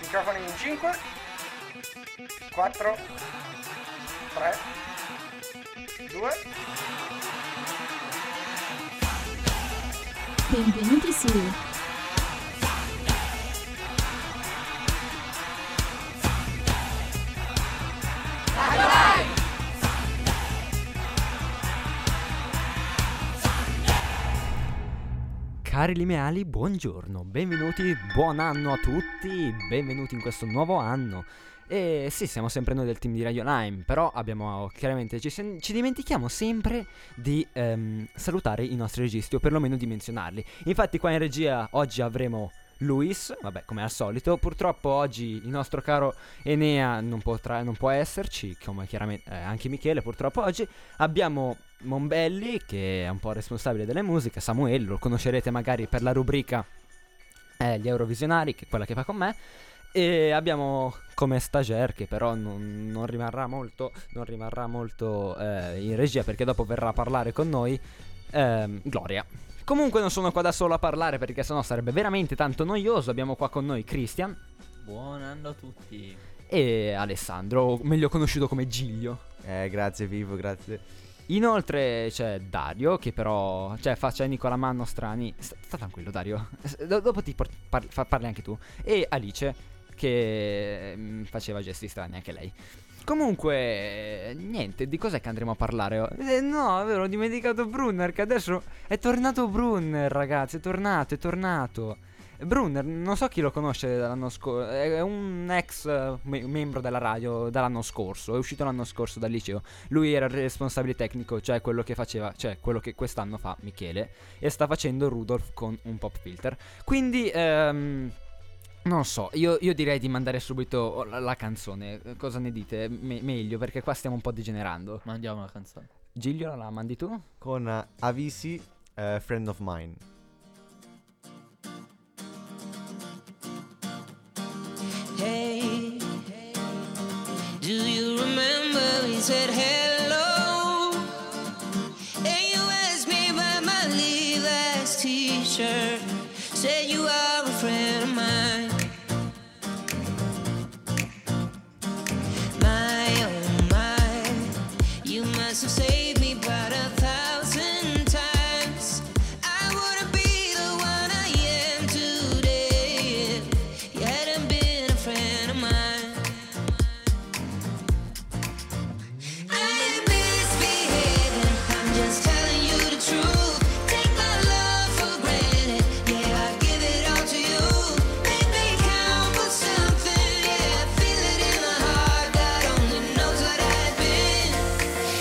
Microfoni in 5, 4, 3, 2. Benvenuti su Cari limeali, buongiorno, benvenuti, buon anno a tutti, benvenuti in questo nuovo anno. E sì, siamo sempre noi del team di Radio Lime, però abbiamo chiaramente ci, ci dimentichiamo sempre di ehm, salutare i nostri registi o perlomeno di menzionarli. Infatti qua in regia oggi avremo Luis, vabbè come al solito, purtroppo oggi il nostro caro Enea non, potrà, non può esserci, come chiaramente eh, anche Michele purtroppo oggi. Abbiamo Mombelli che è un po' responsabile delle musiche, Samuele lo conoscerete magari per la rubrica eh, Gli Eurovisionari, che è quella che fa con me. E abbiamo come stagiaire che però non, non rimarrà molto, non rimarrà molto eh, in regia perché dopo verrà a parlare con noi ehm, Gloria. Comunque non sono qua da solo a parlare perché sennò sarebbe veramente tanto noioso. Abbiamo qua con noi Christian Buon anno a tutti. e Alessandro, meglio conosciuto come Giglio. Eh, grazie Vivo, grazie. Inoltre c'è Dario che però, cioè fa cenni con la mano strani. Sta, sta tranquillo Dario, do- dopo ti por- par- parli anche tu. E Alice che mm, faceva gesti strani anche lei. Comunque, niente, di cos'è che andremo a parlare? Eh, no, avevo dimenticato Brunner, che adesso è tornato Brunner, ragazzi, è tornato, è tornato. Brunner, non so chi lo conosce dall'anno scorso, è un ex me- membro della radio dall'anno scorso, è uscito l'anno scorso dal liceo. Lui era il responsabile tecnico, cioè quello che faceva, cioè quello che quest'anno fa Michele, e sta facendo Rudolf con un pop filter. Quindi, ehm, non so, io, io direi di mandare subito la, la canzone. Cosa ne dite? Me- meglio, perché qua stiamo un po' degenerando. Mandiamo la canzone. Giglio, la mandi tu? Con eh, Avisi, eh, Friend of Mine. Hey, do you remember we said hello? And you asked me about my Levi's t-shirt.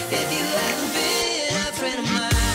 If you haven't been a friend of mine.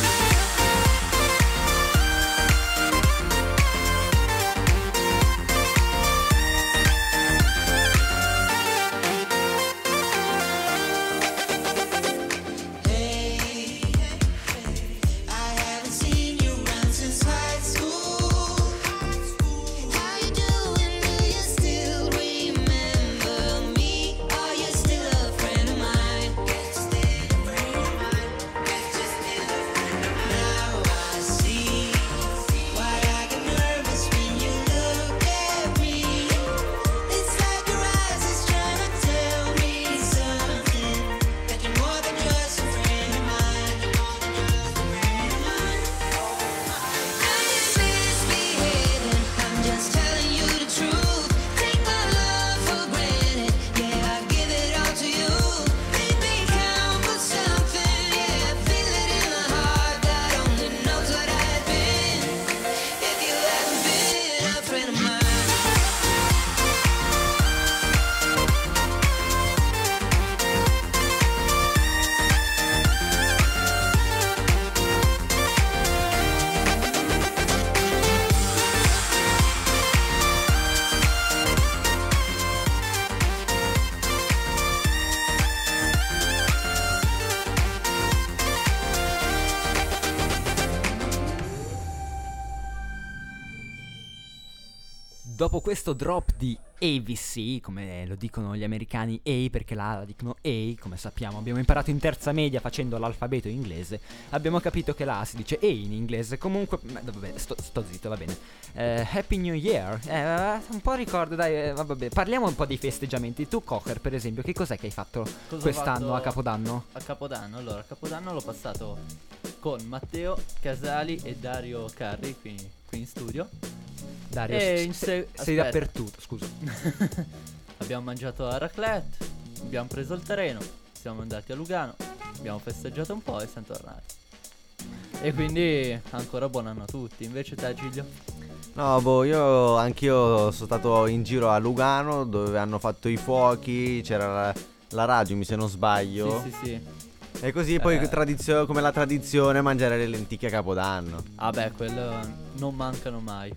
Questo drop di AVC, come lo dicono gli americani A perché la la dicono A, come sappiamo, abbiamo imparato in terza media facendo l'alfabeto inglese, abbiamo capito che la A si dice A in inglese, comunque, vabbè, sto, sto zitto, va bene. Eh, Happy New Year, eh, un po' ricordo, dai, eh, vabbè, parliamo un po' dei festeggiamenti. Tu, Cocker, per esempio, che cos'è che hai fatto Cosa quest'anno fatto a Capodanno? A Capodanno, allora, a Capodanno l'ho passato con Matteo Casali e Dario Carri qui, qui in studio. Dario, E s- in se- se- sei dappertutto, scusa. abbiamo mangiato a raclette, abbiamo preso il treno, siamo andati a Lugano, abbiamo festeggiato un po' e siamo tornati. E quindi ancora buon anno a tutti. Invece te Giglio? No, boh, io anch'io sono stato in giro a Lugano dove hanno fatto i fuochi, c'era la, la radio, mi se non sbaglio. Sì, sì, sì. E così poi Eh. tradizio- come la tradizione mangiare le lenticchie a Capodanno. Ah beh, quello non mancano mai.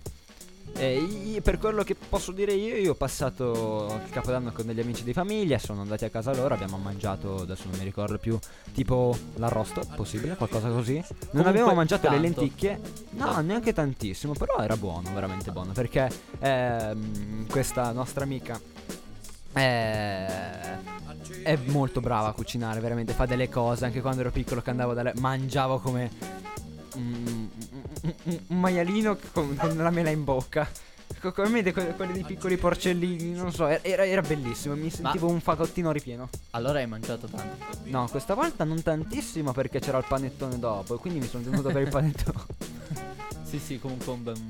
Eh, io- per quello che posso dire io, io ho passato il capodanno con degli amici di famiglia, sono andati a casa loro, abbiamo mangiato, adesso non mi ricordo più, tipo l'arrosto, possibile, qualcosa così. Non Comunque, abbiamo mangiato le tanto. lenticchie, no, neanche tantissimo, però era buono, veramente buono, perché ehm, questa nostra amica eh, è molto brava a cucinare, veramente, fa delle cose, anche quando ero piccolo che andavo da lei, mangiavo come un, un- un- maialino con, con la mela in bocca. Co- Come vede que- quelli dei piccoli porcellini, non so, era, era bellissimo, mi sentivo un fagottino ripieno. Allora hai mangiato tanto. No, questa volta non tantissimo perché c'era il panettone dopo e quindi mi sono tenuto per il panettone. Sì, sì, comunque un bel-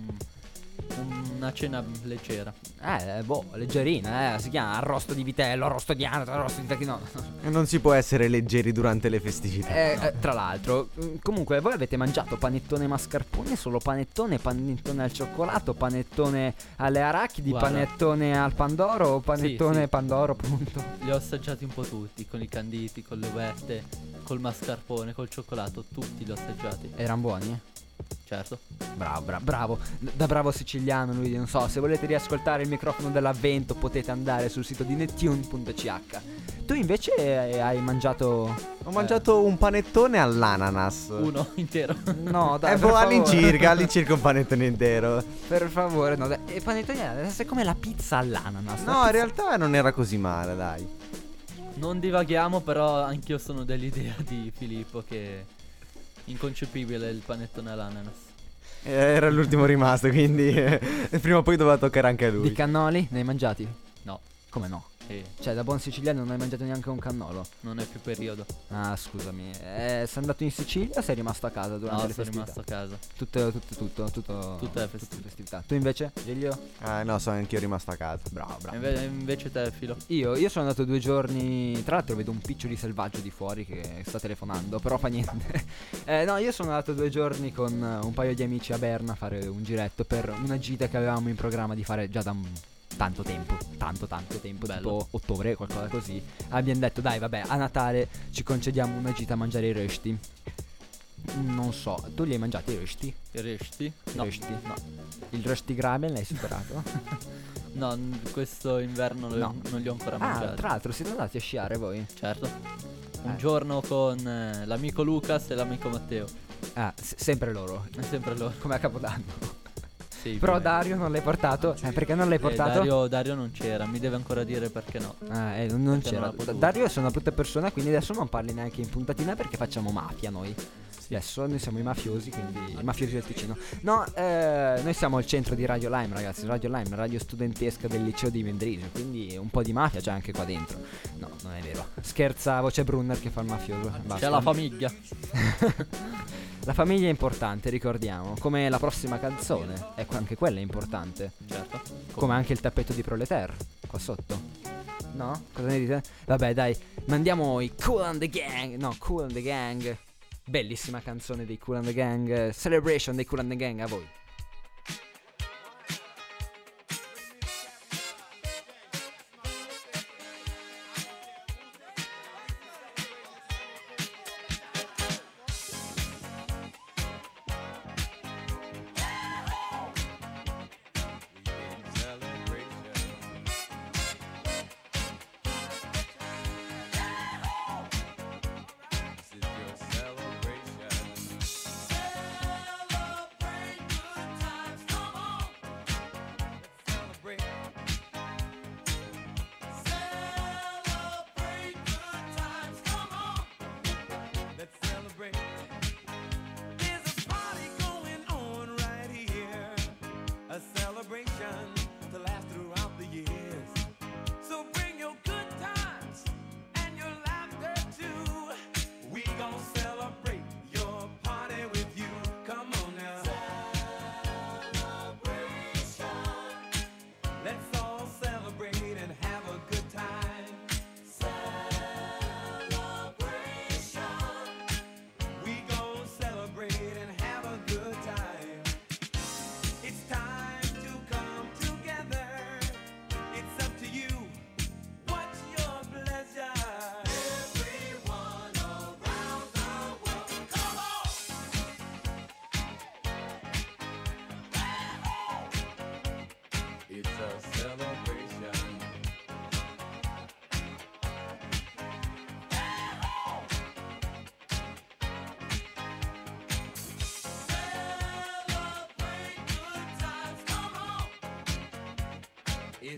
una cena leggera. Eh, boh, leggerina, eh, si chiama arrosto di vitello, arrosto di anatra, arrosto di tacchino. E non si può essere leggeri durante le festività. Eh, eh, tra l'altro, mm, comunque, voi avete mangiato panettone mascarpone, solo panettone, panettone al cioccolato, panettone alle arachidi, Guarda. panettone al pandoro panettone sì. pandoro, punto. Li ho assaggiati un po' tutti, con i canditi, con le uvette, col mascarpone, col cioccolato, tutti li ho assaggiati. Erano buoni, eh? Certo. Bravo, bravo, bravo. Da bravo siciliano, lui non so, se volete riascoltare il microfono dell'avvento potete andare sul sito di nettune.ch. Tu invece eh, hai mangiato... Ho mangiato un panettone all'ananas. Uno intero. No, dai, Eh, boh, all'incirca, all'incirca un panettone intero. Per favore, no, dai. E panettone è come la pizza all'ananas. la No, in pizza- realtà non era così male, dai. Non divaghiamo, però anch'io sono dell'idea di Filippo che inconcepibile il panettone all'ananas. Eh, Era l'ultimo rimasto, quindi eh, prima o poi doveva toccare anche a Di lui. cannoli? Ne hai mangiati? No, Come no? eh, Cioè, da buon siciliano non hai mangiato neanche un cannolo. non è più periodo. Ah, scusami. Eh, sei andato in Sicilia o sei rimasto a casa durante No, le sono festività? rimasto a casa. Tutto, tutto, tutto, tutto. Tutte le festività. festività. Tu invece, Giglio? Ah, no, sono anch'io rimasto a casa. Bravo, bravo. Inve- invece te, Filo. Io, io sono andato due giorni. Tra l'altro, vedo un piccio di selvaggio di fuori che sta telefonando. Però fa niente. Eh, no, io sono andato due giorni con eh, un paio di amici a Berna a fare un giretto per una gita che avevamo in programma di fare già da un tanto tempo. Tanto, tanto tempo. Bello. Tipo ottobre, qualcosa così. Abbiamo detto, dai, vabbè, a Natale ci concediamo una gita a mangiare i resti. Non so, tu li hai mangiati i resti? I No. resti? No. Il resti graben l'hai superato? No, questo inverno No. non li ho ancora ah, mangiati. tra l'altro siete andati a sciare voi? Certo. Un Eh. giorno con eh, l'amico Lucas e l'amico Matteo. Ah, s- sempre loro. È sempre loro. Come a Capodanno. Sì, Però. Dario non l'hai portato? Eh, perché non l'hai Eh, portato? Dario, Dario non c'era, mi deve ancora dire perché no. Ah, eh, non, non Perché non c'era. potuto. Dario è una brutta persona, quindi adesso non parli neanche in puntatina perché facciamo mafia noi. Adesso noi siamo i mafiosi, quindi i mafiosi del Ticino. No, eh, noi siamo il centro di Radio Lime, ragazzi. Radio Lime, radio studentesca del liceo di Mendrisio. Quindi un po' di mafia c'è anche qua dentro. No, non è vero. Scherza voce Brunner che fa il mafioso. Basta. C'è la famiglia. La famiglia è importante, ricordiamo. Come la prossima canzone. Ecco, anche quella è importante. Certo. Come anche il tappeto di Proletaire qua sotto. No? Cosa ne dite? Vabbè, dai, mandiamo i Cool and the Gang. No, Cool and the Gang. Bellissima canzone dei Cool and the Gang. eh, Celebration dei Cool and the Gang a voi.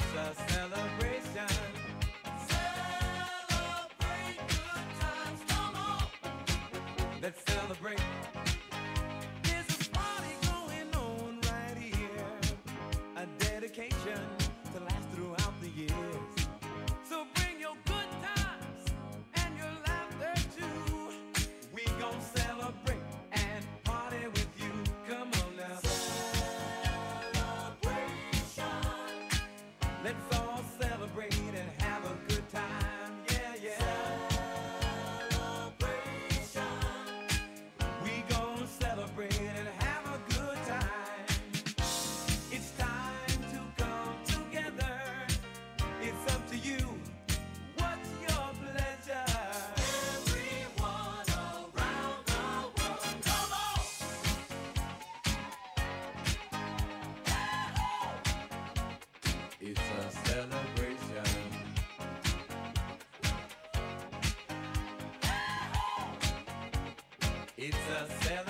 A celebration. Celebrate good times, come on. Let's celebrate. It's a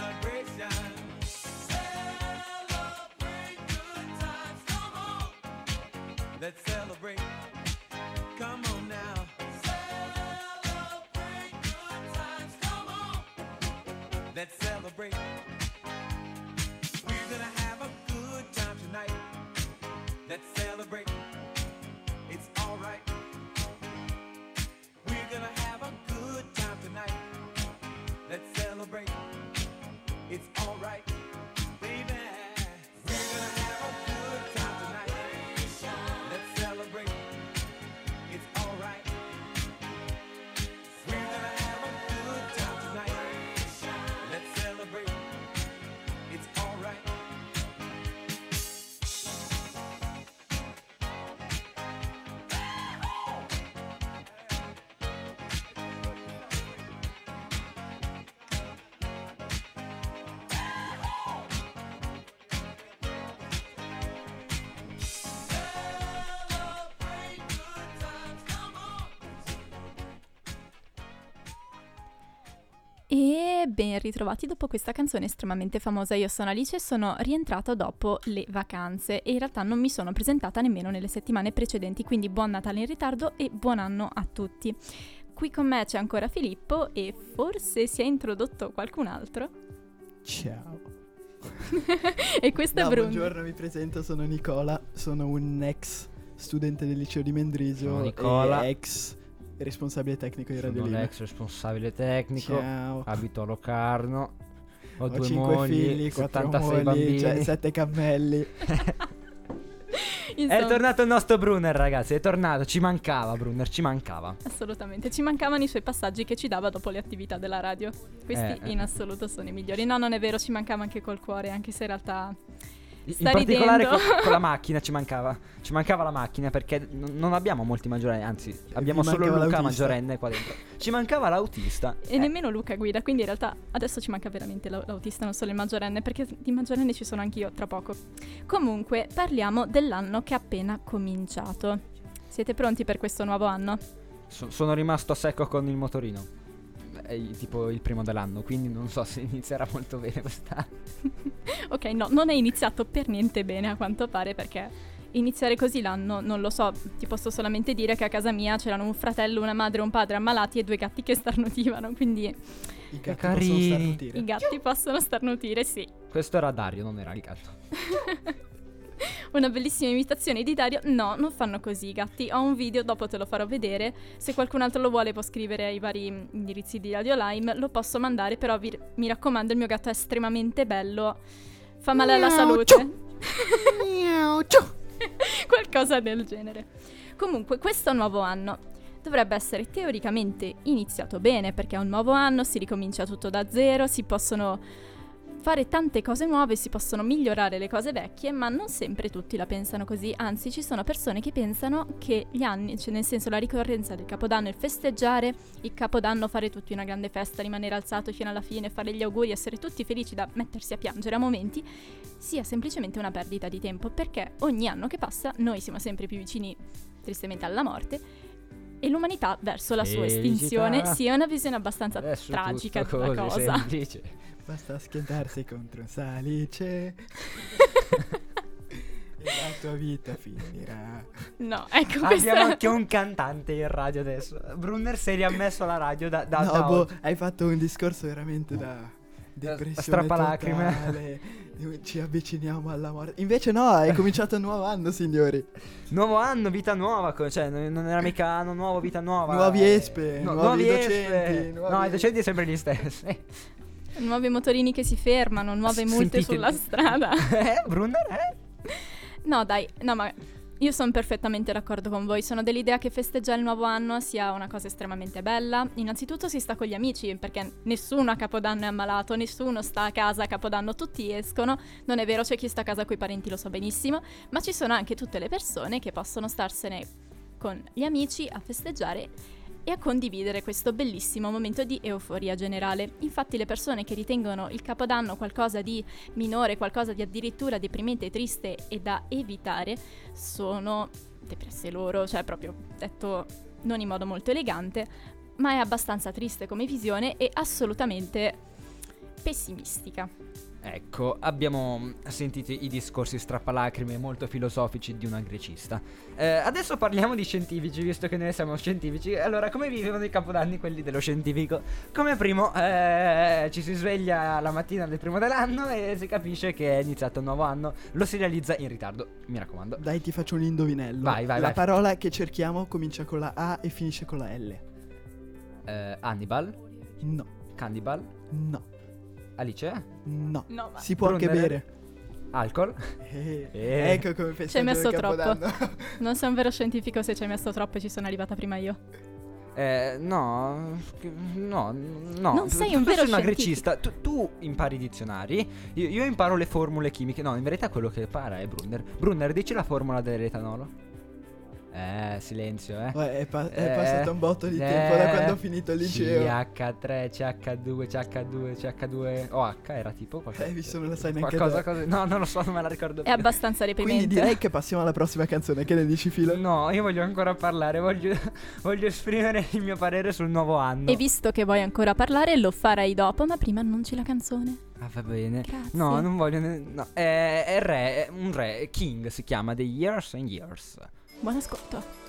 E ben ritrovati dopo questa canzone estremamente famosa. Io sono Alice e sono rientrata dopo le vacanze e in realtà non mi sono presentata nemmeno nelle settimane precedenti, quindi buon Natale in ritardo e buon anno a tutti. Qui con me c'è ancora Filippo e forse si è introdotto qualcun altro. Ciao. e questo No, è Bruno. buongiorno, mi presento, sono Nicola, sono un ex studente del liceo di Mendrisio Sono Nicola. e ex responsabile tecnico di Radio Sono Lima. l'ex responsabile tecnico. Ciao. Abito a Locarno. Ho, Ho due 5 mogli, figli, 4 76 mogli, bambini. cioè 7 cammelli. È Insomma, tornato il nostro Brunner, ragazzi. È tornato. Ci mancava, Brunner. Ci mancava. Assolutamente, ci mancavano i suoi passaggi che ci dava dopo le attività della radio. Questi Eh, eh. in assoluto sono i migliori. No, non è vero, ci mancava anche col cuore, anche se in realtà In Sta particolare con, con la macchina ci mancava. Ci mancava la macchina perché n- non abbiamo molti maggiorenni. Anzi, abbiamo solo Luca l'autista. maggiorenne qua dentro. Ci mancava l'autista. E Eh, nemmeno Luca guida, quindi in realtà adesso ci manca veramente l'au- l'autista, non solo il maggiorenne, perché di maggiorenne ci sono anch'io tra poco. Comunque, parliamo dell'anno che è appena cominciato. Siete pronti per questo nuovo anno? so- sono rimasto a secco con il motorino. È tipo il primo dell'anno, quindi non so se inizierà molto bene quest'anno. ok, no, non è iniziato per niente bene a quanto pare perché iniziare così l'anno non lo so, ti posso solamente dire che a casa mia c'erano un fratello, una madre e un padre ammalati e due gatti che starnutivano, quindi I gatti carini. possono starnutire. i gatti possono starnutire, sì. Questo era Dario, non era il gatto. Una bellissima imitazione di Dario. No, non fanno così i gatti. Ho un video, dopo te lo farò vedere. Se qualcun altro lo vuole può scrivere ai vari indirizzi di Radio Lime. Lo posso mandare, però vi- mi raccomando, il mio gatto è estremamente bello. Fa male alla salute. Qualcosa del genere. Comunque, questo nuovo anno dovrebbe essere teoricamente iniziato bene, perché è un nuovo anno, si ricomincia tutto da zero, si possono fare tante cose nuove, si possono migliorare le cose vecchie, ma non sempre tutti la pensano così, anzi ci sono persone che pensano che gli anni, cioè nel senso la ricorrenza del Capodanno, il festeggiare il Capodanno, fare tutti una grande festa, rimanere alzato fino alla fine, fare gli auguri, essere tutti felici da mettersi a piangere a momenti, sia semplicemente una perdita di tempo, perché ogni anno che passa noi siamo sempre più vicini tristemente alla morte e l'umanità verso la sua Felicità. estinzione sia una visione abbastanza Adesso tragica della cosa. semplice. Basta schiantarsi contro un salice. E tua vita finirà. No, ecco questo Abbiamo anche un cantante in radio adesso. Brunner si è riammesso alla radio da, da, no, da boh, oggi. hai fatto un discorso veramente da depressione strappalacrime. totale. Ci avviciniamo alla morte. Invece no, è cominciato un nuovo anno, signori. Nuovo anno, vita nuova. Cioè, non non era mica anno nuovo, vita nuova. Nuovi eh, espe, no- nuovi nuovi docenti, espe. nuovi- No, i docenti sono sempre gli stessi. Nuovi motorini che si fermano, nuove multe Sentite- sulla strada. eh, Brunner, eh? No, dai, no, ma io sono perfettamente d'accordo con voi. Sono dell'idea che festeggiare il nuovo anno sia una cosa estremamente bella. Innanzitutto si sta con gli amici, perché nessuno a Capodanno è ammalato, nessuno sta a casa a Capodanno, tutti escono. Non è vero, c'è chi sta a casa con i parenti, lo so benissimo, ma ci sono anche tutte le persone che possono starsene con gli amici a festeggiare e a condividere questo bellissimo momento di euforia generale. Infatti le persone che ritengono il Capodanno qualcosa di minore, qualcosa di addirittura deprimente, triste e da evitare, sono depresse loro, cioè proprio detto non in modo molto elegante, ma è abbastanza triste come visione e assolutamente pessimistica. Ecco, abbiamo sentito i discorsi strappalacrime molto filosofici di una grecista. Eh, adesso parliamo di scientifici, visto che noi siamo scientifici. Allora, come vivevano i capodanni quelli dello scientifico? Come primo, eh, ci si sveglia la mattina del primo dell'anno e si capisce che è iniziato un nuovo anno. Lo si realizza in ritardo, mi raccomando. Dai, ti faccio un indovinello. Vai, vai, La vai. parola che cerchiamo comincia con la A e finisce con la L. Eh, Hannibal, No, Cannibal, no, Alice, no. No, ma Si può anche Brunner? bere. alcol. Eh, Eh. Ecco come festeggiare messo il troppo. Capodanno. non sei un vero scientifico se ci hai messo troppo e ci sono arrivata prima io. Eh, no, no, no. Non sei tu un vero sei una scientifico. grecista. Tu, tu impari i dizionari. Io, io imparo le formule chimiche. No, in verità quello che impara è Brunner. Brunner, dici la formula dell'etanolo. Eh, silenzio, eh. Oh, è, pa- è Eh, passato un botto di eh, tempo da quando ho finito il liceo. CH3, CH2, CH2, CH2. Oh, H era tipo qualcosa. Eh, visto non lo sai neanche Qualcosa te. così. No, non lo so, non me la ricordo È più. abbastanza deprimente. Quindi direi che passiamo alla prossima canzone. Che ne dici, Filo? No, io voglio ancora parlare. Voglio, voglio esprimere il mio parere sul nuovo anno. E visto che vuoi ancora parlare, lo farai dopo, ma prima annunci la canzone. Ah, va bene. Grazie. No, non voglio. ne- no. È, è re, è un re, King si chiama The Years and Years. Buon ascolto.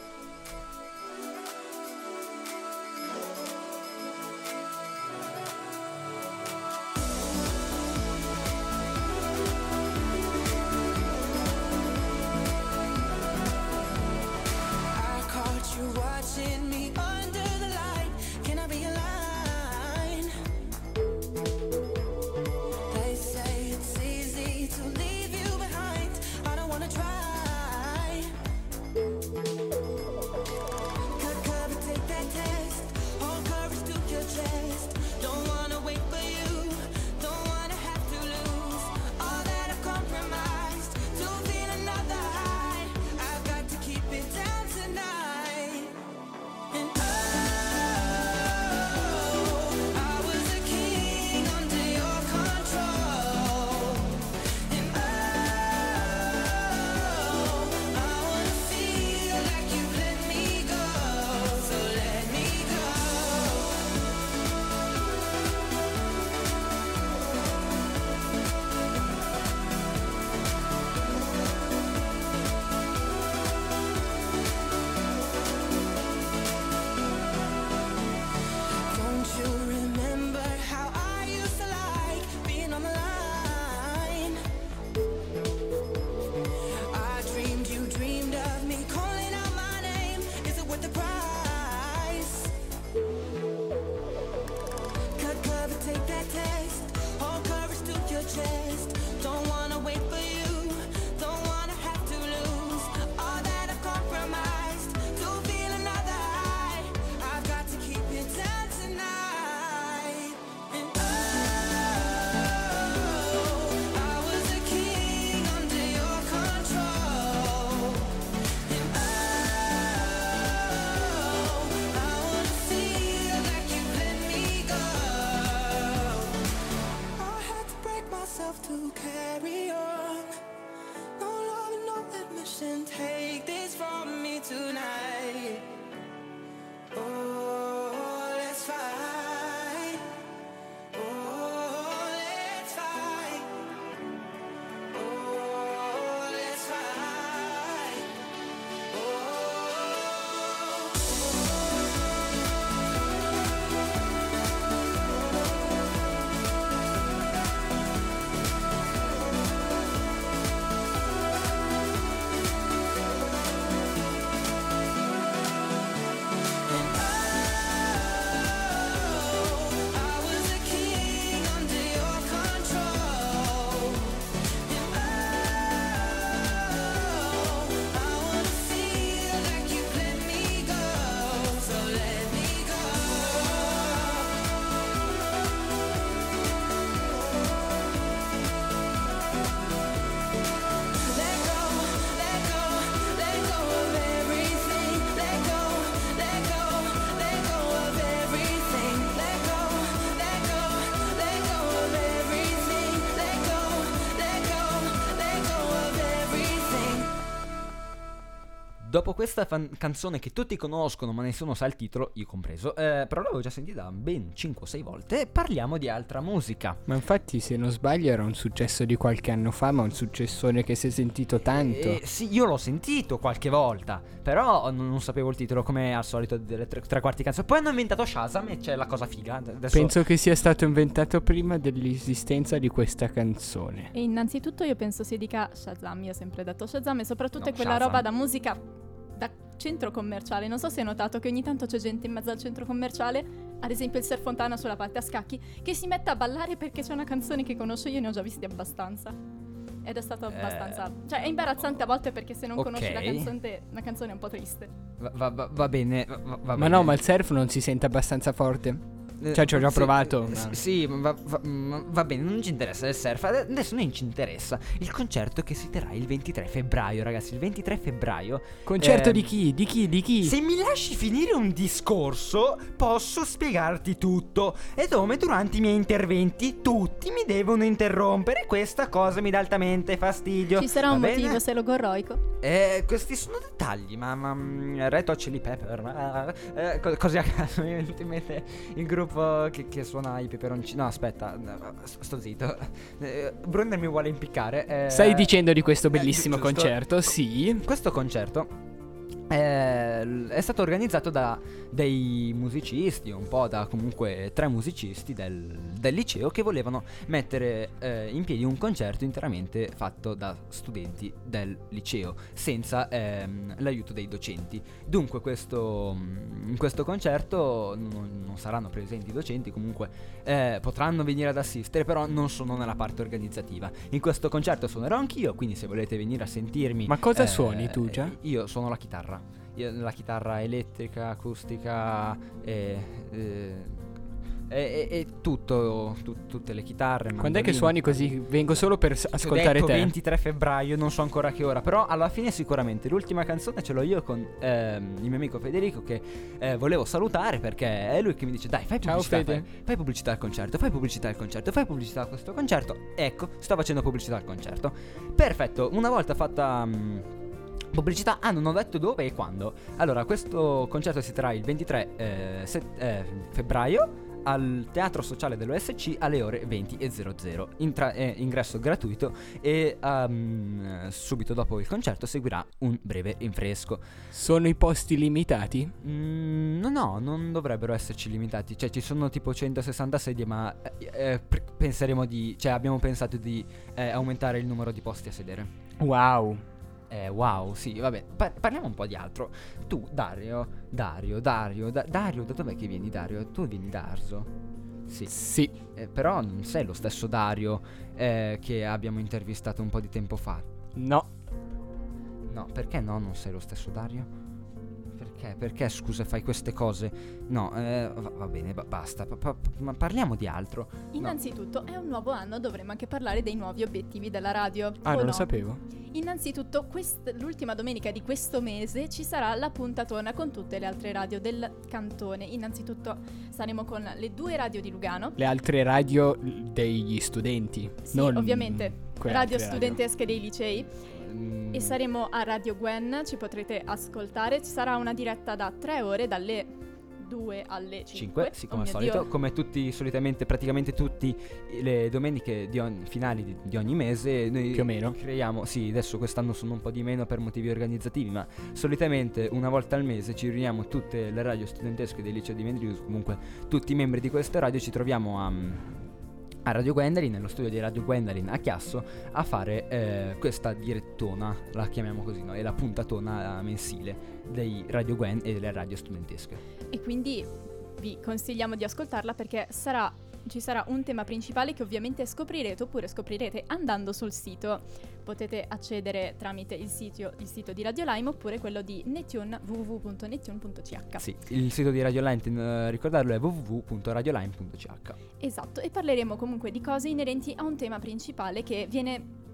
Dopo questa fan- canzone che tutti conoscono ma nessuno sa il titolo, io compreso, eh, però l'avevo già sentita ben 5-6 volte, parliamo di altra musica. Ma infatti, se non sbaglio, era un successo di qualche anno fa, ma un successone che si è sentito tanto. Eh, sì, io l'ho sentito qualche volta, però non, non sapevo il titolo come al solito delle tre, tre quarti canzoni. Poi hanno inventato Shazam e c'è la cosa figa. Adesso Penso che sia stato inventato prima dell'esistenza di questa canzone. E innanzitutto io penso si dica Shazam, io ho sempre detto Shazam e soprattutto No, è quella Shazam. roba da musica centro commerciale. Non so se hai notato che ogni tanto c'è gente in mezzo al centro commerciale, ad esempio il Ser Fontana sulla parte a scacchi, che si mette a ballare perché c'è una canzone che conosco io e ne ho già visti abbastanza. Ed è stato abbastanza... Cioè è imbarazzante a volte perché se non conosci la Eh, canzone, la canzone è un po' triste. Va, va- va- va bene. va- va Ma bene. no, ma il surf non si sente abbastanza forte. Eh, Cioè, ci ho già sì, provato, eh, ma- Sì, ma va, va- ma va bene, non ci interessa il surf. Ade- Adesso non ci interessa il concerto che si terrà il 23 febbraio, ragazzi. Il 23 febbraio. Concerto Eh, di chi? Di chi? Di chi? Se mi lasci finire un discorso, posso spiegarti tutto. E dove durante i miei interventi tutti mi devono interrompere. Questa cosa mi dà altamente fastidio. Ci sarà Va un bene? motivo se logorroico. Eh, questi sono dettagli, ma, ma mm, Red Hot Chili Pepper, ma, eh, co- così a caso mi viene in mente il gruppo che, che suona i peperoncini. No, aspetta, no, sto zitto. Eh, Brunner mi vuole impiccare. eh, Stai dicendo di questo eh, bellissimo giusto. concerto? Sì. Questo concerto eh, è stato organizzato da dei musicisti, un po' da comunque tre musicisti del, del liceo che volevano mettere eh, in piedi un concerto interamente fatto da studenti del liceo, senza ehm, l'aiuto dei docenti. Dunque questo, mm, in questo concerto non, non saranno presenti i docenti, comunque eh, potranno venire ad assistere, però non sono nella parte organizzativa. In questo concerto suonerò anch'io, quindi se volete venire a sentirmi... Ma cosa eh, suoni tu già? Io suono la chitarra. La chitarra elettrica, acustica e... e- e- e tutto, tu- tutte le chitarre. Quando è che suoni così? Vengo solo per s- ascoltare detto te. 23 febbraio, non so ancora che ora, però alla fine sicuramente l'ultima canzone ce l'ho io con ehm, il mio amico Federico che eh, volevo salutare perché è lui che mi dice dai fai Ciao, pubblicità, Fede." fai, fai pubblicità al concerto, fai pubblicità al concerto, fai pubblicità a questo concerto. Ecco, sto facendo pubblicità al concerto. Perfetto, una volta fatta... mm, Pubblicità, ah non ho detto dove e quando. Allora questo concerto si terrà il 23 eh, set- eh, febbraio al Teatro Sociale dell'OSC alle ore 20.00 Intra- eh, ingresso gratuito e ehm, subito dopo il concerto seguirà un breve rinfresco. Sono i posti limitati? Mm, no no non dovrebbero esserci limitati. Cioè ci sono tipo 160 sedie ma eh, eh, penseremo di cioè abbiamo pensato di eh, aumentare il numero di posti a sedere. Wow. Eh, wow, sì, vabbè, par- parliamo un po' di altro. Tu, Dario, Dario, Dario, Da- Dario, da dov'è che vieni, Dario? Tu vieni da Arzo? Sì, Sì. eh, però non sei lo stesso Dario eh, che abbiamo intervistato un po' di tempo fa. No. No, perché no, non sei lo stesso Dario? Perché? Perché, scusa, fai queste cose? No, eh, va, va bene, ba- basta, pa- pa- ma parliamo di altro. Innanzitutto è un nuovo anno, dovremmo anche parlare dei nuovi obiettivi della radio. Ah, non no? lo sapevo. Innanzitutto, quest- l'ultima domenica di questo mese ci sarà la puntatona con tutte le altre radio del cantone. Innanzitutto saremo con le due radio di Lugano. Le altre radio degli studenti. Sì, non ovviamente, radio studentesche dei licei. Mm, E saremo a Radio Gwen, ci potrete ascoltare. Ci sarà una diretta da tre ore, dalle 2 alle 5. 5, sì, come al solito, come tutti, solitamente, praticamente tutti le domeniche di ogni- finali di, di ogni mese, noi Più o meno. creiamo, sì, adesso quest'anno sono un po' di meno per motivi organizzativi, ma solitamente una volta al mese ci riuniamo tutte le radio studentesche del liceo di Mendrius, comunque tutti i membri di queste radio ci troviamo a... a Radio Gwendolyn, nello studio di Radio Gwendolyn a Chiasso, a fare eh, questa direttona, la chiamiamo così, no? È la puntatona mensile dei Radio Gwen e delle radio studentesche. E quindi vi consigliamo di ascoltarla perché sarà, ci sarà un tema principale che ovviamente scoprirete oppure scoprirete andando sul sito. Potete accedere tramite il sito, il sito di Radio Lime oppure quello di Netune www.netune.ch. Sì, il sito di Radio Line, eh, ricordarlo è www.radioline.ch. Esatto, e parleremo comunque di cose inerenti a un tema principale che viene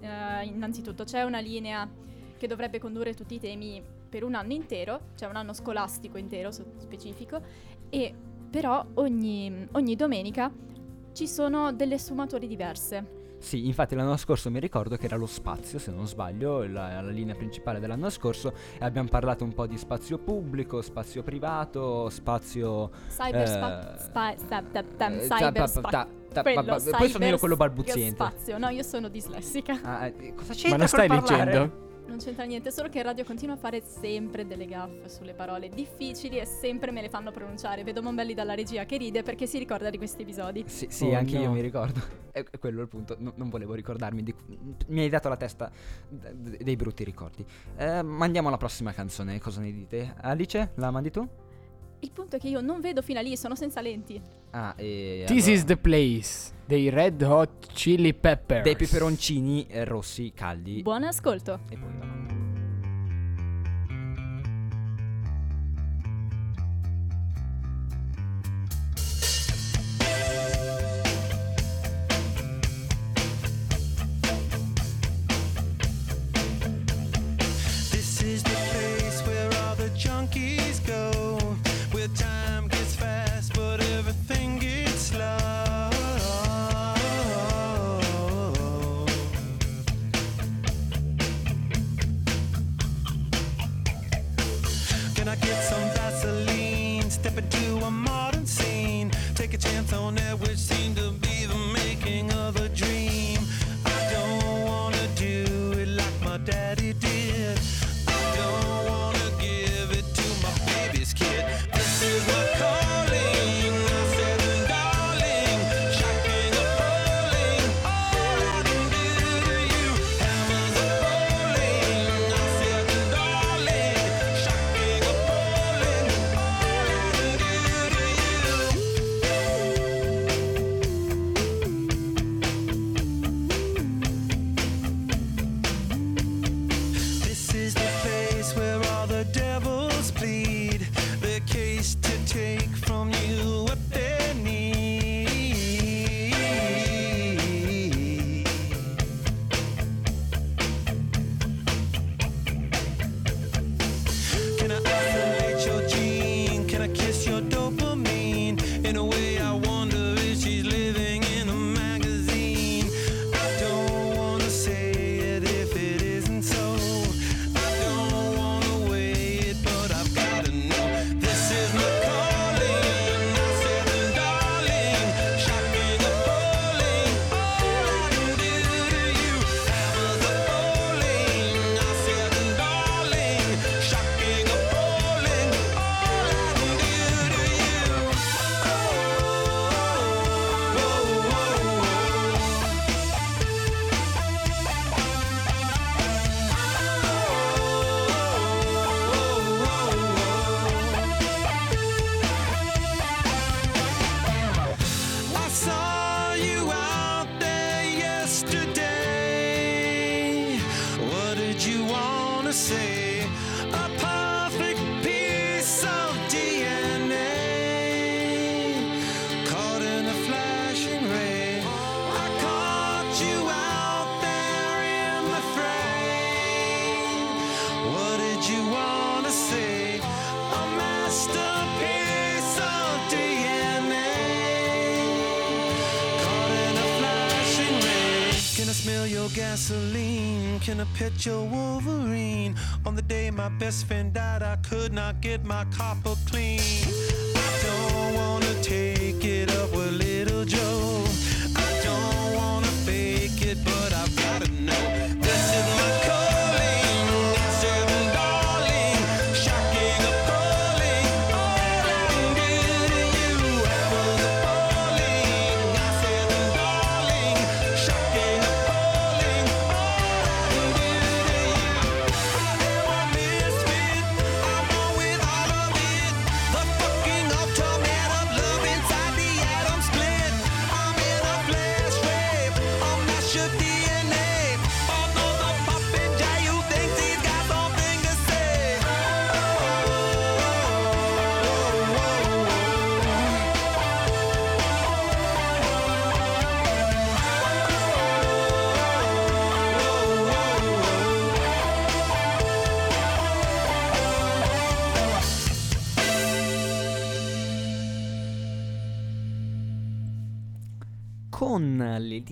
eh, innanzitutto c'è una linea che dovrebbe condurre tutti i temi per un anno intero, cioè un anno scolastico intero specifico, e però ogni, ogni domenica ci sono delle sfumature diverse. Sì, infatti l'anno scorso mi ricordo che era lo spazio, se non sbaglio, la, la linea principale dell'anno scorso e abbiamo parlato un po' di spazio pubblico, spazio privato, spazio... Cyber spa- spa- sta- ta- ta- cyber ta- spa- ta- ta- quello, poi sono io quello balbuziente. spazio. No, io sono dislessica. Ah, eh, cosa c'entra Ma non col stai parlare? leggendo? Non c'entra niente, solo che in radio continua a fare sempre delle gaffe sulle parole difficili e sempre me le fanno pronunciare. Vedo Mombelli dalla regia che ride perché si ricorda di questi episodi. Sì, sì Oh, anche io no. mi ricordo. È, è quello il punto. no- non volevo ricordarmi. Di, mi hai dato la testa dei brutti ricordi. Eh, mandiamo alla prossima canzone. Cosa ne dite? Alice, la mandi tu? Il punto è che io non vedo fino a lì, sono senza lenti. Ah, e. This allora- is the place. Dei Red Hot Chili Peppers. Dei peperoncini eh, rossi caldi. Buon ascolto. e poi va. Pet your Wolverine? On the day my best friend died, I could not get my copper clean.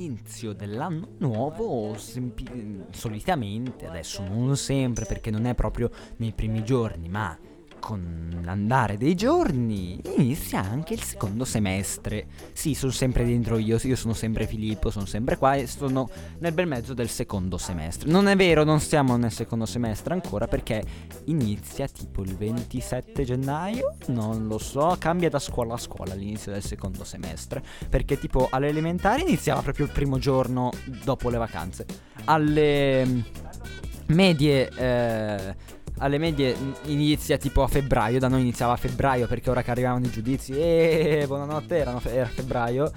Con l'inizio dell'anno nuovo, sempi- solitamente, adesso non sempre perché non è proprio nei primi giorni, ma con l'andare dei giorni inizia anche il secondo semestre. Sì, sono sempre dentro io, io sono sempre Filippo, sono sempre qua e sono nel bel mezzo del secondo semestre. Non è vero, non siamo nel secondo semestre ancora perché inizia tipo il 27 gennaio, non lo so, cambia da scuola a scuola l'inizio del secondo semestre, perché tipo alle elementari iniziava proprio il primo giorno dopo le vacanze. Alle medie eh, alle medie inizia tipo a febbraio, da noi iniziava a febbraio perché ora che arrivavano i giudizi, e buonanotte, erano era febbraio.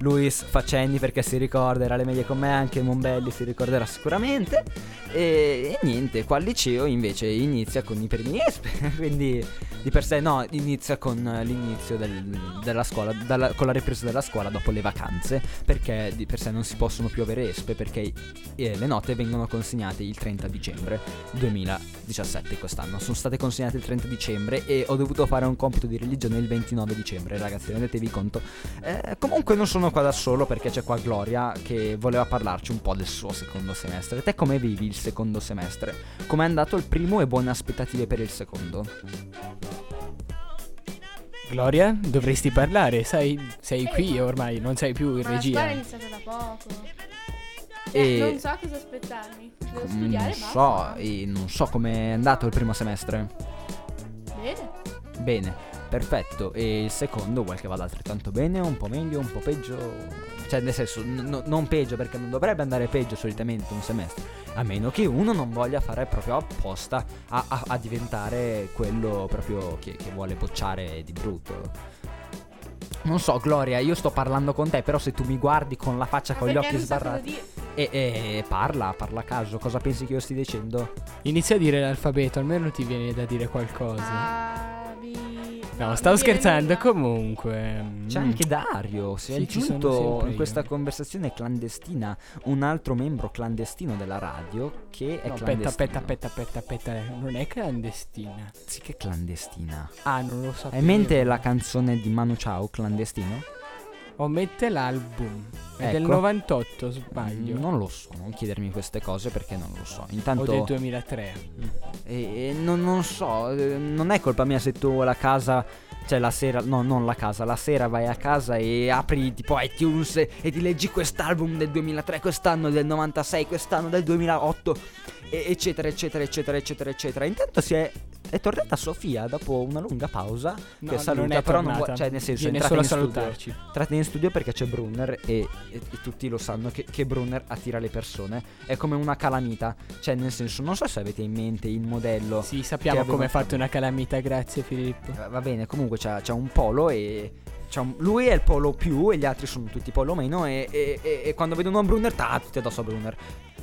Luis Faccendi perché si ricorda, era alle medie con me, anche Monbelli si ricorderà sicuramente. E, e niente, qua al liceo invece inizia con i primi ESPE, quindi di per sé no, inizia con l'inizio del- della scuola, dalla- con la ripresa della scuola dopo le vacanze, perché di per sé non si possono più avere ESPE perché eh, le note vengono consegnate il 30 dicembre 2017 quest'anno. Sono state consegnate il 30 dicembre e ho dovuto fare un compito di religione il 29 dicembre, ragazzi, rendetevi conto. Eh, comunque non sono qua da solo perché c'è qua Gloria che voleva parlarci un po' del suo secondo semestre. Te come vivi il secondo semestre? Com'è andato il primo e buone aspettative per il secondo? Gloria, dovresti parlare, sai, sei qui ormai, non sei più in Ma la scuola è regia. iniziata da poco. E- Eh, non so cosa aspettarmi. Devo studiare, non so, e non so com'è andato il primo semestre. Bene. Bene, perfetto. E il secondo vuoi che vada altrettanto bene, un po' meglio, un po' peggio? Cioè, nel senso, n- non peggio perché non dovrebbe andare peggio solitamente un semestre. A meno che uno non voglia fare proprio apposta a, a- a diventare quello proprio che, che vuole bocciare di brutto. Non so, Gloria, io sto parlando con te, però se tu mi guardi con la faccia Ma con gli occhi sbarrati e, e parla, parla a caso, cosa pensi che io stia dicendo? Inizia a dire l'alfabeto, almeno ti viene da dire qualcosa. A, B. no, stavo scherzando, comunque. C'è mm. anche Dario, si è Sì, aggiunto in questa io. conversazione clandestina un altro membro clandestino della radio che è No, aspetta, clandestino. aspetta, aspetta, aspetta, aspetta, non è clandestina. Sì che è clandestina. Ah, non lo so. Hai in mente la canzone di Manu Ciao, clandestino? Omette l'album. È del Ecco. 98, sbaglio. Mm, Non lo so, non chiedermi queste cose perché non lo so. O Intanto del 2003. E, e non, non so, eh, non è colpa mia se tu la casa, cioè la sera, no, non la casa, la sera vai a casa e apri tipo iTunes e, e ti leggi quest'album del 2003, quest'anno del 96, quest'anno del 2008, e- eccetera, eccetera, eccetera, eccetera, eccetera. Intanto si è, è tornata Sofia dopo una lunga pausa, No, che saluta, non è però non vuole, cioè nel senso, è Viene entrata solo in studio. salutarci. Entrate in studio perché c'è Brunner e, e- e tutti lo sanno che, che Brunner attira le persone. È come una calamita. Cioè, nel senso, non so se avete in mente il modello. Sì, sappiamo come è fatto- fatta una calamita, grazie Filippo. Eh, Va bene, comunque c'ha, c'ha un polo e. un- lui è il polo più e gli altri sono tutti polo meno. E, e- e- e quando vedono Brunner, ta, tutti addosso a Brunner.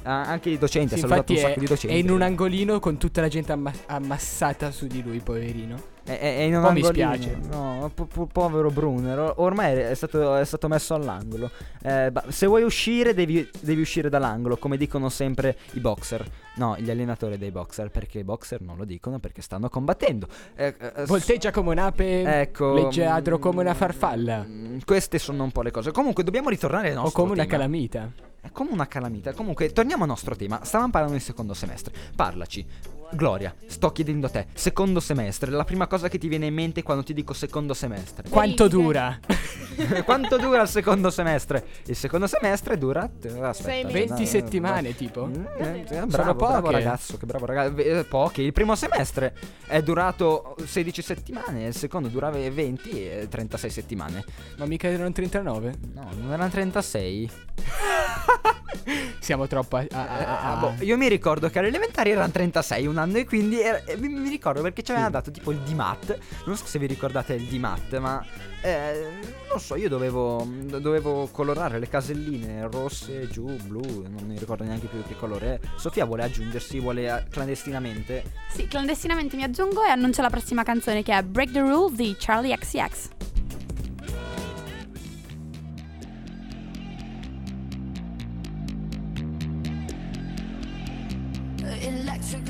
Ah, anche i docenti, Sì, ha salutato un sacco è, di docenti. è in un angolino con tutta la gente amma- ammassata su di lui, poverino. Un Un po' mi spiace. No, po- po- povero Brunner. Or- Ormai è stato, è stato messo all'angolo. Eh, se vuoi uscire, devi, devi uscire dall'angolo, come dicono sempre i boxer. No, gli allenatori dei boxer, perché i boxer non lo dicono perché stanno combattendo. Eh, eh, Volteggia come un'ape, Ecco. leggiadro come una farfalla. mm, Queste sono un po' le cose. Comunque, dobbiamo ritornare al O nostro come una tema. calamita. È come una calamita. Comunque, torniamo al nostro tema. Stavamo parlando del secondo semestre. Parlaci. Gloria, sto chiedendo a te, secondo semestre, la prima cosa che ti viene in mente quando ti dico secondo semestre? Quanto dura? Quanto dura il secondo semestre? Il secondo semestre dura aspetta, Sei no, 20 no, settimane, tipo? Mm, eh, eh, Sono bravo, bravo poche. ragazzo, che bravo ragazzo. Eh, Poche. Il primo semestre è durato 16 settimane, il secondo dura ve- 20 e 36 settimane. Ma mica erano 39? No, non erano 36. Siamo troppo a... a- a- Ah, a- boh, io mi ricordo che alle elementari erano 36 un anno e quindi era- e mi, mi ricordo perché ci avevano Sì. dato tipo il DMAT. Non so se vi ricordate il DMAT, ma eh, non so, io dovevo, dovevo colorare le caselline rosse, giù, blu, non mi ricordo neanche più che colore è. Sofia vuole aggiungersi, vuole eh, clandestinamente. Sì, clandestinamente mi aggiungo e annuncio la prossima canzone che è Break the Rules di Charlie XCX. Electric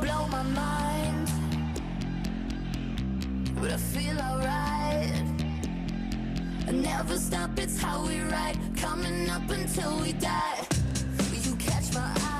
blow my mind, but I feel alright. I never stop, it's how we ride. Coming up until we die. You catch my eye.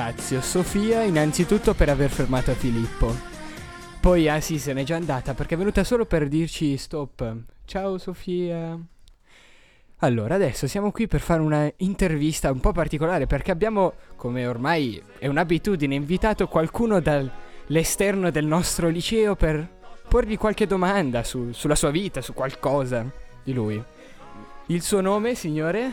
Ringrazio Sofia innanzitutto per aver fermato Filippo. Poi, ah sì, se n'è già andata perché è venuta solo per dirci stop. Ciao Sofia. Allora, adesso siamo qui per fare una intervista un po' particolare perché abbiamo, come ormai è un'abitudine, invitato qualcuno dall'esterno del nostro liceo per porgli qualche domanda su- sulla sua vita, su qualcosa di lui. Il suo nome, signore?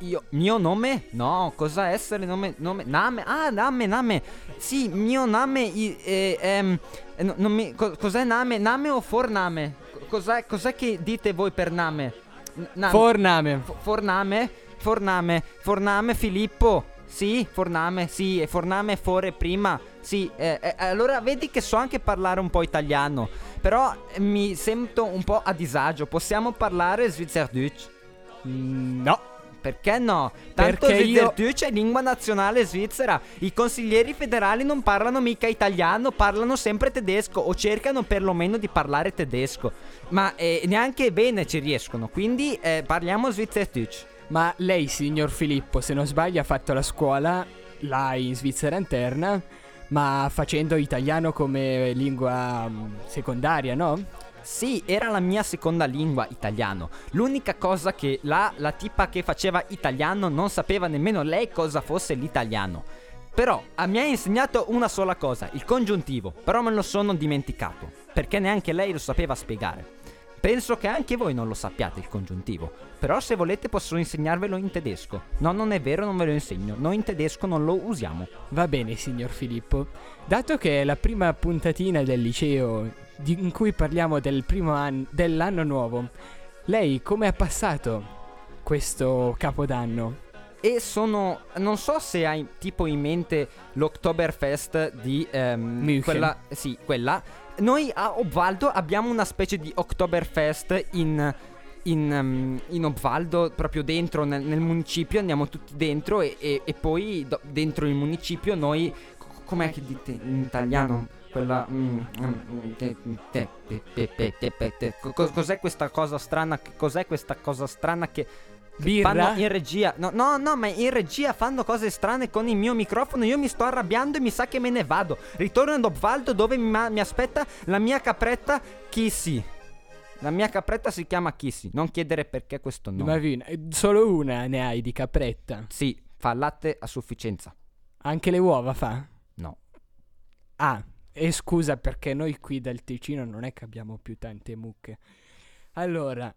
Io, mio nome? No, cosa essere nome? nome name? Ah, name, name. Sì, mio name. i- eh, ehm, eh, no- non mi- co- cos'è name? Name o forname? Co- Cos'è, cos'è che dite voi per name? Name. Forname. Fo- forname? Forname. Forname Filippo. Sì, forname, sì, e forname fore prima. Sì, eh, eh, allora vedi che so anche parlare un po' italiano. Però mi sento un po' a disagio. Possiamo parlare Schweizerdeutsch? No. Perché no? Tanto Perché io- Schweizerdeutsch è lingua nazionale svizzera. I consiglieri federali non parlano mica italiano, parlano sempre tedesco o cercano perlomeno di parlare tedesco. Ma eh, neanche bene ci riescono, quindi eh, parliamo Schweizerdeutsch. Ma lei, signor Filippo, se non sbaglio, ha fatto la scuola là in Svizzera interna, ma facendo italiano come lingua mm, secondaria, no? Sì, era la mia seconda lingua, italiano. L'unica cosa che la, la tipa che faceva italiano non sapeva nemmeno lei cosa fosse l'italiano. Però mi ha insegnato una sola cosa, il congiuntivo, però me lo sono dimenticato, perché neanche lei lo sapeva spiegare. Penso che anche voi non lo sappiate il congiuntivo, però se volete posso insegnarvelo in tedesco. No, non è vero, non ve lo insegno, noi in tedesco non lo usiamo. Va bene, signor Filippo. Dato che è la prima puntatina del liceo in cui parliamo del primo anno dell'anno nuovo, lei come ha passato questo capodanno? e sono non so se hai tipo in mente l'Oktoberfest di ehm, quella sì, quella noi a Obvaldo abbiamo una specie di Oktoberfest in, in, um, in Obvaldo, proprio dentro nel, nel, municipio, andiamo tutti dentro e, e, e poi do, dentro il municipio noi, com'è che dite in italiano? Quella... Cos'è questa cosa strana? Cos'è questa cosa strana che Birra? Fanno in regia, no, no, no, ma in regia fanno cose strane con il mio microfono. Io mi sto arrabbiando e mi sa che me ne vado. Ritorno ad Obvaldo dove mi, ma- mi aspetta la mia capretta Kissy. La mia capretta si chiama Kissy. Non chiedere perché questo nome. Ma vi- eh, solo una ne hai di capretta. Sì, fa latte a sufficienza. Anche le uova fa? No. Ah, e scusa perché noi qui dal Ticino non è che abbiamo più tante mucche. Allora,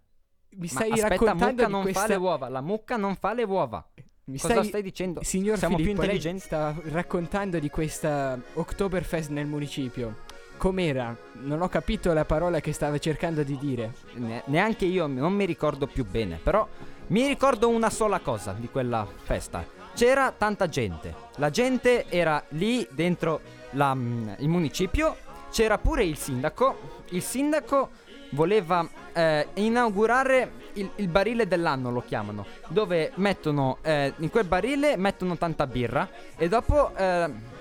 mi stai aspetta, raccontando non questa... fa le uova. La mucca non fa le uova. Mi Cosa stai dicendo? Signor Siamo più Filippo, lei intelligenti? sta raccontando di questa Oktoberfest nel municipio. Com'era? Non ho capito la parola che stava cercando di dire. Ne- neanche io non mi ricordo più bene. Però mi ricordo una sola cosa di quella festa. C'era tanta gente. La gente era lì dentro la, mm, il municipio. C'era pure il sindaco. Il sindaco voleva eh, inaugurare il, il barile dell'anno, lo chiamano. Dove mettono eh, in quel barile mettono tanta birra. E dopo. eh,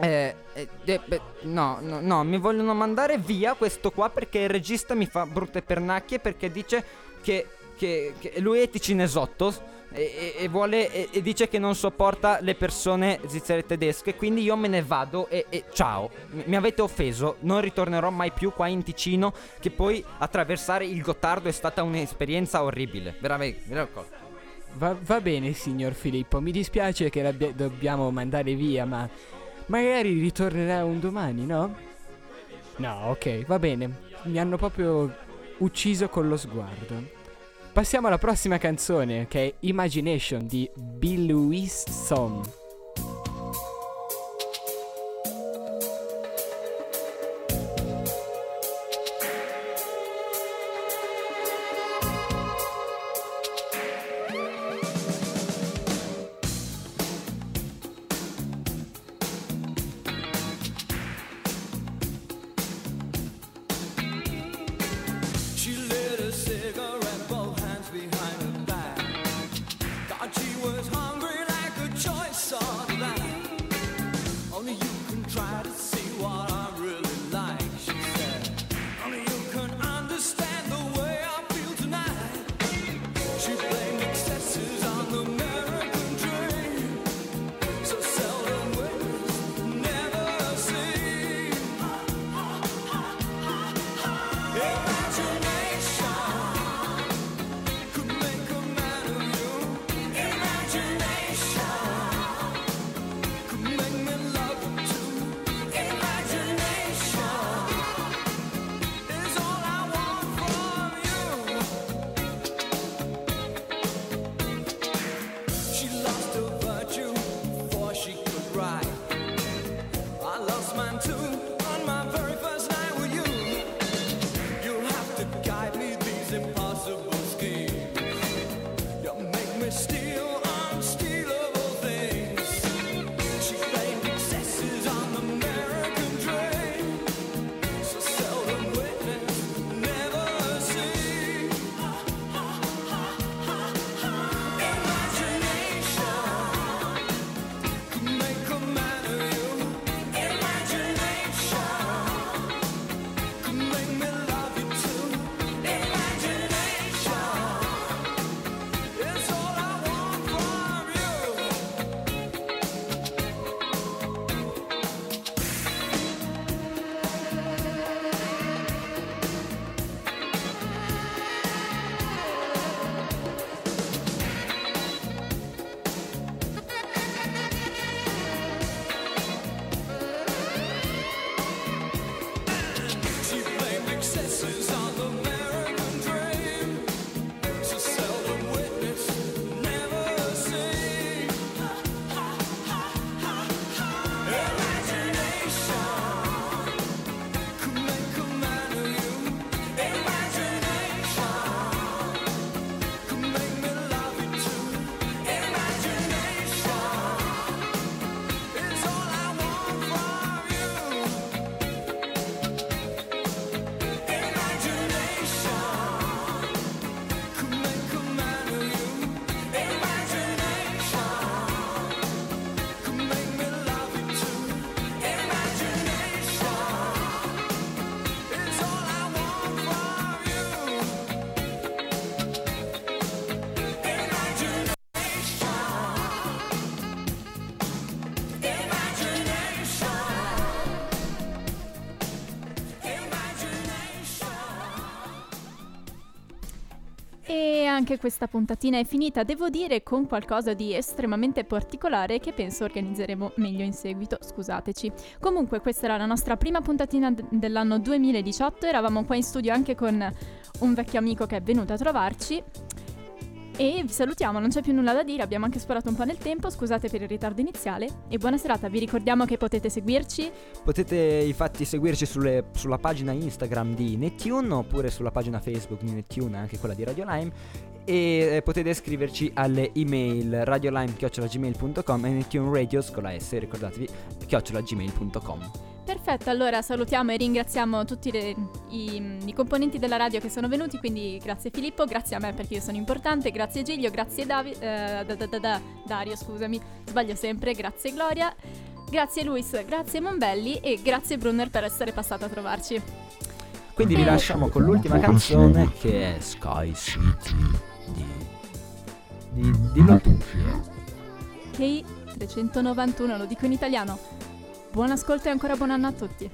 eh, eh, eh, beh, no, no, no, mi vogliono mandare via questo qua perché il regista mi fa brutte pernacchie perché dice che, che- che lui è ticinесotto e, e- vuole e, e dice che non sopporta le persone svizzere tedesche, quindi io me ne vado e, e ciao, mi, mi avete offeso, non ritornerò mai più qua in Ticino che poi attraversare il Gottardo è stata un'esperienza orribile, veramente, veramente. Va, va bene, signor Filippo, mi dispiace che dobbiamo mandare via, ma magari ritornerà un domani, no? No, ok, va bene. Mi hanno proprio ucciso con lo sguardo. Passiamo alla prossima canzone, che è Imagination di Bill Wilson. She anche questa puntatina è finita, devo dire con qualcosa di estremamente particolare che penso organizzeremo meglio in seguito, scusateci. Comunque questa era la nostra prima puntatina d- dell'anno 2018, eravamo qua in studio anche con un vecchio amico che è venuto a trovarci. E vi salutiamo, non c'è più nulla da dire, abbiamo anche sparato un po' nel tempo, scusate per il ritardo iniziale e buona serata, vi ricordiamo che potete seguirci Potete infatti seguirci sulle- sulla pagina Instagram di Nettune oppure sulla pagina Facebook di Nettune, anche quella di Radio Lime. E eh, potete scriverci alle email radiolime.gmail.com e Nettune Radios con la S, ricordatevi, chiocciolagmail.com. Perfetto, allora salutiamo e ringraziamo tutti le- i, i componenti della radio che sono venuti, quindi grazie Filippo, grazie a me perché io sono importante, grazie Giglio, grazie Davi- eh, da- da- da- da- Dario, scusami, sbaglio sempre, grazie Gloria, grazie Luis, grazie Monbelli e grazie Brunner per essere passato a trovarci. Quindi vi lasciamo con l'ultima canzone che è Sky City di... di dillo tu. K391, lo dico in italiano. Buon ascolto e ancora buon anno a tutti.